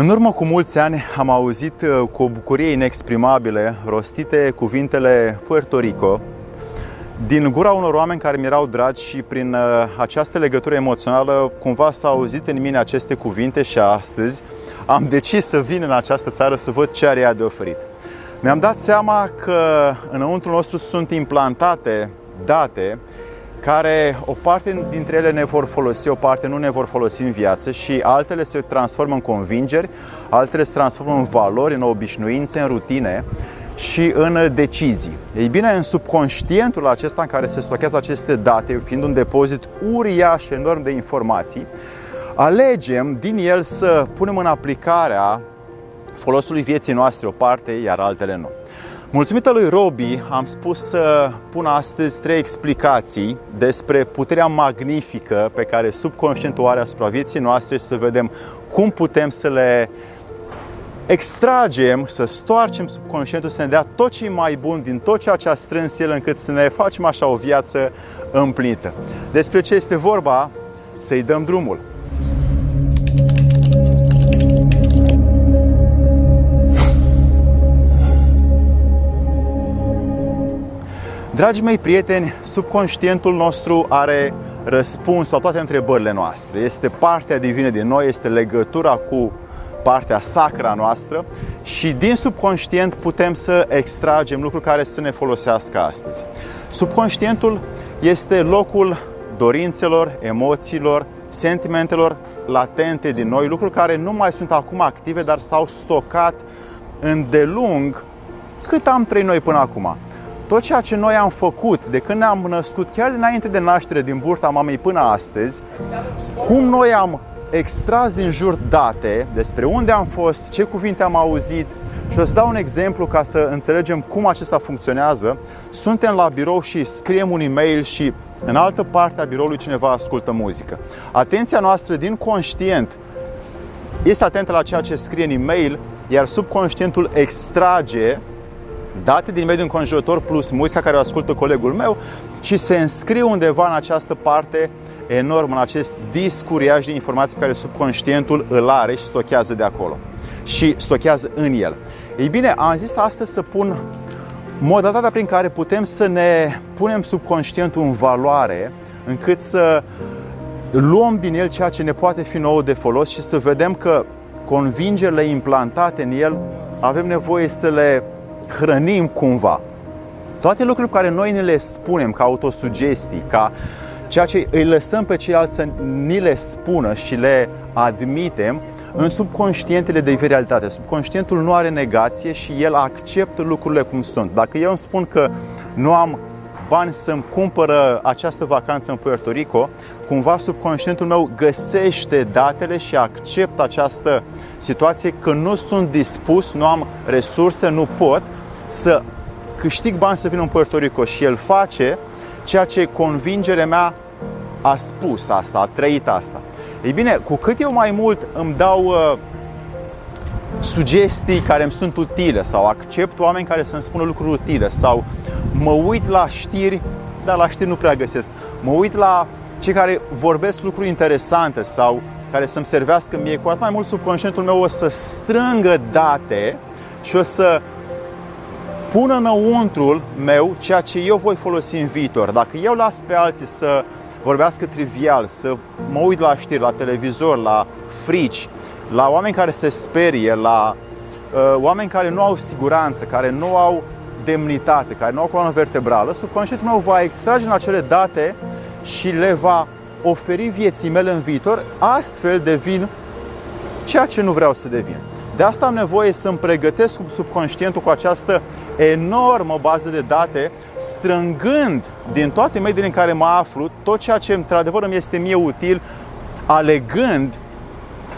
În urmă cu mulți ani am auzit uh, cu o bucurie inexprimabile rostite cuvintele Puerto Rico din gura unor oameni care mi erau dragi și prin uh, această legătură emoțională cumva s-au auzit în mine aceste cuvinte și astăzi am decis să vin în această țară să văd ce are ea de oferit. Mi-am dat seama că înăuntru nostru sunt implantate date care o parte dintre ele ne vor folosi, o parte nu ne vor folosi în viață și altele se transformă în convingeri, altele se transformă în valori, în obișnuințe, în rutine și în decizii. Ei bine, în subconștientul acesta în care se stochează aceste date, fiind un depozit uriaș, enorm de informații, alegem din el să punem în aplicarea folosului vieții noastre o parte, iar altele nu. Mulțumită lui Robi, am spus să pun astăzi trei explicații despre puterea magnifică pe care subconștientul o are asupra vieții noastre și să vedem cum putem să le extragem, să stoarcem subconștientul, să ne dea tot ce e mai bun din tot ceea ce a strâns el încât să ne facem așa o viață împlinită. Despre ce este vorba? Să-i dăm drumul. Dragii mei prieteni, subconștientul nostru are răspuns la toate întrebările noastre. Este partea divină din noi, este legătura cu partea sacra noastră și din subconștient putem să extragem lucruri care să ne folosească astăzi. Subconștientul este locul dorințelor, emoțiilor, sentimentelor latente din noi, lucruri care nu mai sunt acum active, dar s-au stocat îndelung cât am trăit noi până acum tot ceea ce noi am făcut de când ne-am născut, chiar dinainte de naștere, din burta mamei până astăzi, cum noi am extras din jur date despre unde am fost, ce cuvinte am auzit și o să dau un exemplu ca să înțelegem cum acesta funcționează. Suntem la birou și scriem un e-mail și în altă parte a biroului cineva ascultă muzică. Atenția noastră din conștient este atentă la ceea ce scrie în e-mail, iar subconștientul extrage date din mediul înconjurător plus muzica care o ascultă colegul meu și se înscrie undeva în această parte enormă, în acest disc uriaș de informații pe care subconștientul îl are și stochează de acolo și stochează în el. Ei bine, am zis astăzi să pun modalitatea prin care putem să ne punem subconștientul în valoare încât să luăm din el ceea ce ne poate fi nou de folos și să vedem că convingerile implantate în el avem nevoie să le hrănim cumva. Toate lucrurile pe care noi ne le spunem ca autosugestii, ca ceea ce îi lăsăm pe ceilalți să ni le spună și le admitem, în subconștientele de realitate. Subconștientul nu are negație și el acceptă lucrurile cum sunt. Dacă eu îmi spun că nu am bani să-mi cumpără această vacanță în Puerto Rico, cumva subconștientul meu găsește datele și acceptă această situație că nu sunt dispus, nu am resurse, nu pot să câștig bani să vin în Puerto Rico și el face ceea ce convingerea mea a spus asta, a trăit asta. Ei bine, cu cât eu mai mult îmi dau uh, sugestii care îmi sunt utile sau accept oameni care să-mi spună lucruri utile sau mă uit la știri, dar la știri nu prea găsesc. Mă uit la cei care vorbesc lucruri interesante sau care să-mi servească mie, cu atât mai mult subconștientul meu o să strângă date și o să pună înăuntrul meu ceea ce eu voi folosi în viitor. Dacă eu las pe alții să vorbească trivial, să mă uit la știri, la televizor, la frici, la oameni care se sperie, la uh, oameni care nu au siguranță, care nu au demnitate, care nu au coloană vertebrală, subconștientul meu va extrage în acele date și le va oferi vieții mele în viitor, astfel devin ceea ce nu vreau să devin. De asta am nevoie să-mi pregătesc subconștientul cu această enormă bază de date, strângând din toate mediile în care mă aflu tot ceea ce într-adevăr îmi este mie util, alegând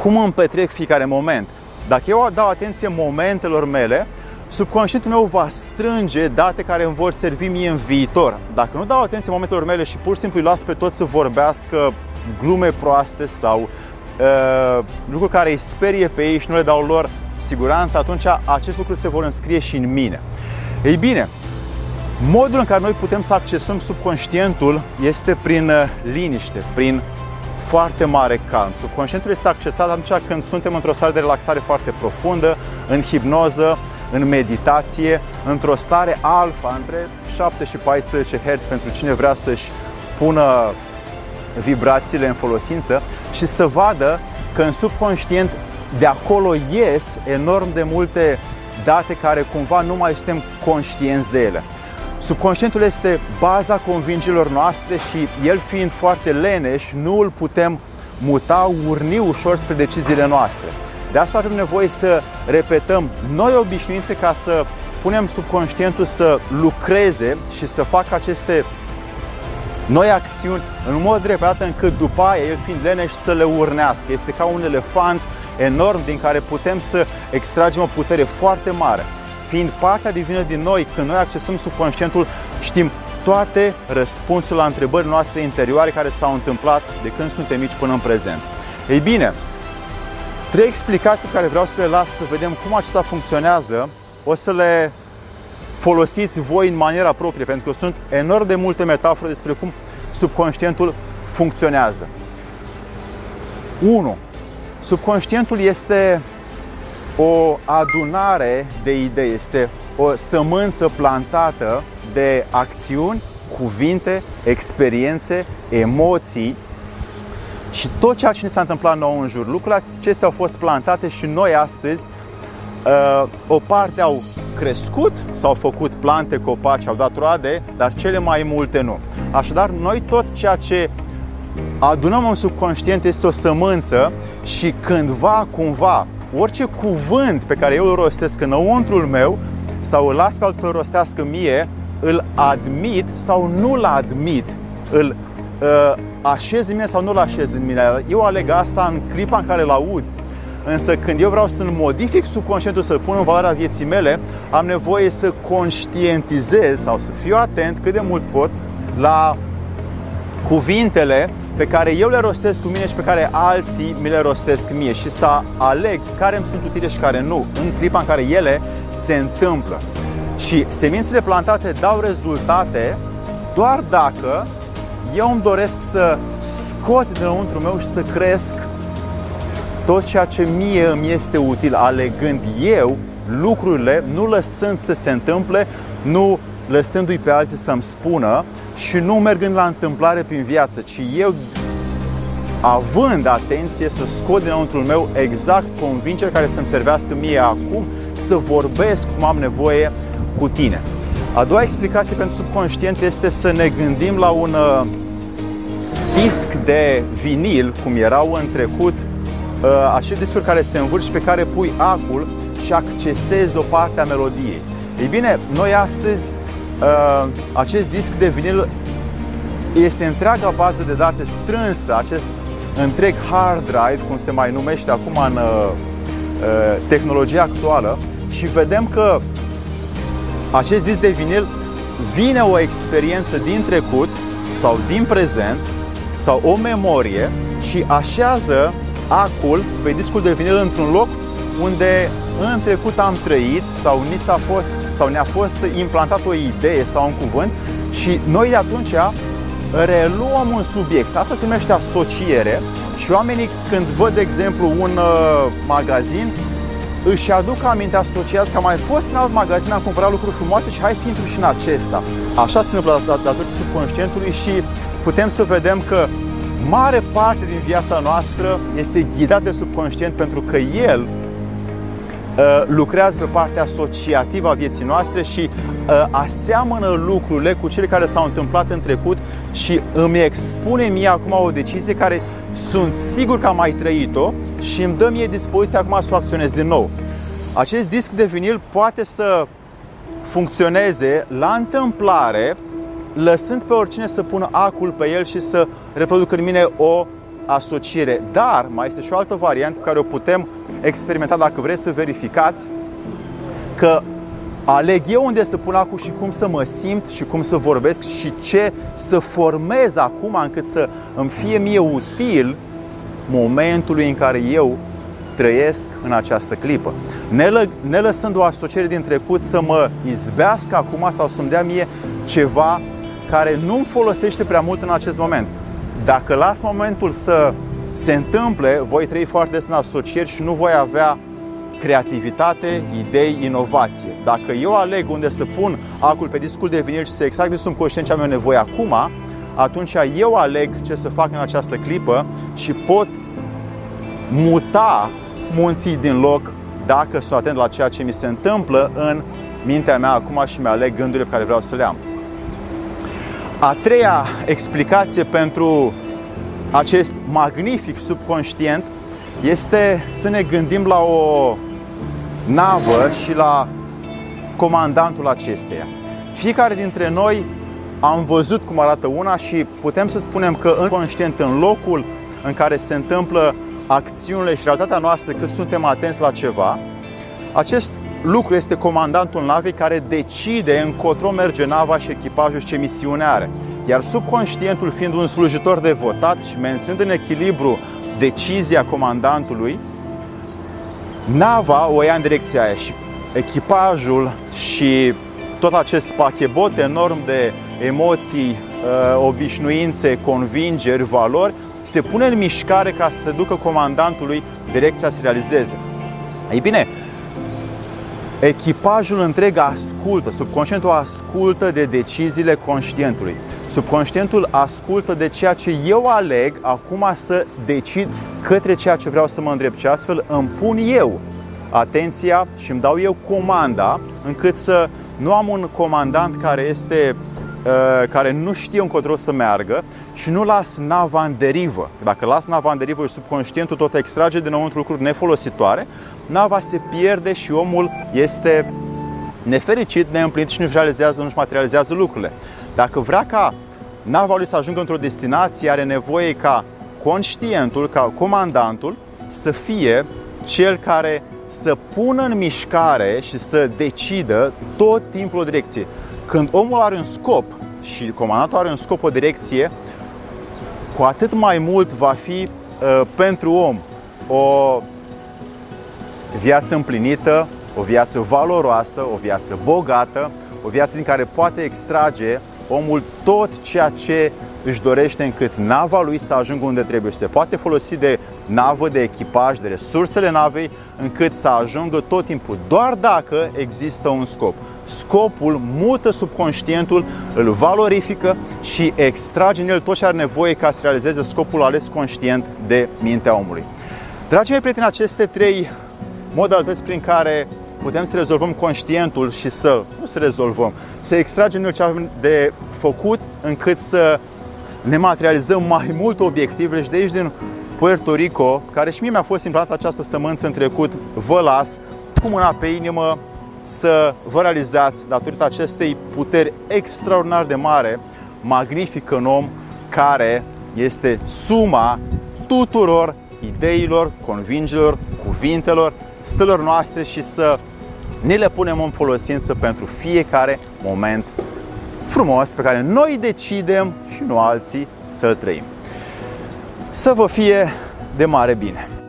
cum îmi petrec fiecare moment. Dacă eu dau atenție momentelor mele, subconștientul meu va strânge date care îmi vor servi mie în viitor. Dacă nu dau atenție momentelor mele și pur și simplu îi las pe toți să vorbească glume proaste sau uh, lucruri care îi sperie pe ei și nu le dau lor siguranță, atunci acest lucru se vor înscrie și în mine. Ei bine, modul în care noi putem să accesăm subconștientul este prin uh, liniște, prin foarte mare calm. Subconștientul este accesat atunci când suntem într-o stare de relaxare foarte profundă, în hipnoză, în meditație, într-o stare alfa, între 7 și 14 Hz pentru cine vrea să-și pună vibrațiile în folosință și să vadă că în subconștient de acolo ies enorm de multe date care cumva nu mai suntem conștienți de ele. Subconștientul este baza convingerilor noastre și el fiind foarte leneș, nu îl putem muta, urni ușor spre deciziile noastre. De asta avem nevoie să repetăm noi obișnuințe ca să punem subconștientul să lucreze și să facă aceste noi acțiuni în mod repetat încât după aia, el fiind leneș, să le urnească. Este ca un elefant enorm din care putem să extragem o putere foarte mare. Fiind partea divină din noi, când noi accesăm subconștientul, știm toate răspunsurile la întrebări noastre interioare care s-au întâmplat de când suntem mici până în prezent. Ei bine, trei explicații pe care vreau să le las să vedem cum acesta funcționează, o să le folosiți voi în maniera proprie, pentru că sunt enorm de multe metafore despre cum subconștientul funcționează. 1. Subconștientul este o adunare de idei, este o sămânță plantată de acțiuni, cuvinte, experiențe, emoții și tot ceea ce ne s-a întâmplat nou în jur. Lucrurile acestea au fost plantate și noi astăzi uh, o parte au crescut, s-au făcut plante, copaci, au dat roade, dar cele mai multe nu. Așadar, noi tot ceea ce adunăm în subconștient este o sămânță și cândva, cumva, orice cuvânt pe care eu îl rostesc înăuntrul meu sau îl las pe altul să rostească mie, îl admit sau nu-l admit, îl uh, așez în mine sau nu-l așez în mine. Eu aleg asta în clipa în care îl aud. Însă când eu vreau să-mi modific subconștientul, să-l pun în valoarea vieții mele, am nevoie să conștientizez sau să fiu atent cât de mult pot la cuvintele pe care eu le rostesc cu mine și pe care alții mi le rostesc mie și să aleg care îmi sunt utile și care nu, în clipa în care ele se întâmplă. Și semințele plantate dau rezultate doar dacă eu îmi doresc să scot dinăuntru meu și să cresc tot ceea ce mie îmi este util, alegând eu lucrurile, nu lăsând să se întâmple, nu lăsându-i pe alții să-mi spună și nu mergând la întâmplare prin viață, ci eu având atenție să scot dinăuntrul meu exact convingeri care să-mi servească mie acum să vorbesc cum am nevoie cu tine. A doua explicație pentru subconștient este să ne gândim la un uh, disc de vinil, cum erau în trecut, uh, acele discuri care se învârt și pe care pui acul și accesezi o parte a melodiei. Ei bine, noi astăzi uh, acest disc de vinil este întreaga bază de date strânsă, acest întreg hard drive, cum se mai numește acum în uh, uh, tehnologia actuală. Și vedem că acest disc de vinil vine o experiență din trecut sau din prezent sau o memorie și așează acul pe discul de vinil într-un loc unde în trecut am trăit sau ni s-a fost sau ne-a fost implantat o idee sau un cuvânt și noi de atunci reluăm un subiect. Asta se numește asociere și oamenii când văd, de exemplu, un uh, magazin, își aduc aminte, asociați că am mai fost în alt magazin, am cumpărat lucruri frumoase și hai să intru și în acesta. Așa se întâmplă datorită subconștientului și putem să vedem că mare parte din viața noastră este ghidat de subconștient pentru că el uh, lucrează pe partea asociativă a vieții noastre și uh, aseamănă lucrurile cu cele care s-au întâmplat în trecut și îmi expune mie acum o decizie care sunt sigur că am mai trăit-o și îmi dă mie dispoziția acum să o acționez din nou. Acest disc de vinil poate să funcționeze la întâmplare lăsând pe oricine să pună acul pe el și să reproducă în mine o asociere. Dar mai este și o altă variantă pe care o putem experimenta dacă vreți să verificați că aleg eu unde să pun acul și cum să mă simt și cum să vorbesc și ce să formez acum încât să îmi fie mie util momentului în care eu trăiesc în această clipă. Ne, lă, ne lăsând o asociere din trecut să mă izbească acum sau să-mi dea mie ceva care nu-mi folosește prea mult în acest moment. dacă las momentul să se întâmple, voi trăi foarte des în asocieri și nu voi avea creativitate, idei, inovație. Dacă eu aleg unde să pun acul pe discul de vinil și să exact de sunt conștient ce am eu nevoie acum, atunci eu aleg ce să fac în această clipă și pot muta munții din loc dacă sunt atent la ceea ce mi se întâmplă în mintea mea acum și mi-aleg gândurile pe care vreau să le am. A treia explicație pentru acest magnific subconștient este să ne gândim la o navă și la comandantul acesteia. Fiecare dintre noi am văzut cum arată una și putem să spunem că în conștient, în locul în care se întâmplă acțiunile și realitatea noastră cât suntem atenți la ceva, acest lucru este comandantul navei care decide încotro merge nava și echipajul și ce misiune are. Iar subconștientul fiind un slujitor devotat și menținând în echilibru decizia comandantului, nava o ia în direcția aia și echipajul și tot acest pachebot enorm de emoții, uh, obișnuințe, convingeri, valori, se pune în mișcare ca să ducă comandantului direcția să realizeze. Ei bine, echipajul întreg ascultă, subconștientul ascultă de deciziile conștientului. Subconștientul ascultă de ceea ce eu aleg acum să decid către ceea ce vreau să mă îndrept și astfel îmi pun eu atenția și îmi dau eu comanda încât să nu am un comandant care este uh, care nu știe încotro să meargă și nu las nava în derivă. Dacă las nava în derivă și subconștientul tot extrage dinăuntru lucruri nefolositoare, nava se pierde și omul este nefericit, neîmplinit și nu-și realizează, nu-și materializează lucrurile. Dacă vrea ca nava lui să ajungă într-o destinație, are nevoie ca conștientul, ca comandantul, să fie cel care să pună în mișcare și să decidă tot timpul o direcție. Când omul are un scop și comandantul are un scop, o direcție, cu atât mai mult va fi uh, pentru om o viață împlinită, o viață valoroasă, o viață bogată, o viață din care poate extrage omul tot ceea ce își dorește încât nava lui să ajungă unde trebuie și se poate folosi de navă, de echipaj, de resursele navei încât să ajungă tot timpul, doar dacă există un scop. Scopul mută subconștientul, îl valorifică și extrage în el tot ce are nevoie ca să realizeze scopul ales conștient de mintea omului. Dragii mei prieteni, aceste trei modalități prin care putem să rezolvăm conștientul și să, nu să rezolvăm, să extragem noi ce avem de făcut încât să ne materializăm mai mult obiectivele și de aici din Puerto Rico, care și mie mi-a fost implantată această sămânță în trecut, vă las cu mâna pe inimă să vă realizați datorită acestei puteri extraordinar de mare, magnifică în om, care este suma tuturor ideilor, convingerilor, cuvintelor, stălor noastre și să ne le punem în folosință pentru fiecare moment frumos pe care noi decidem și nu alții să-l trăim. Să vă fie de mare bine!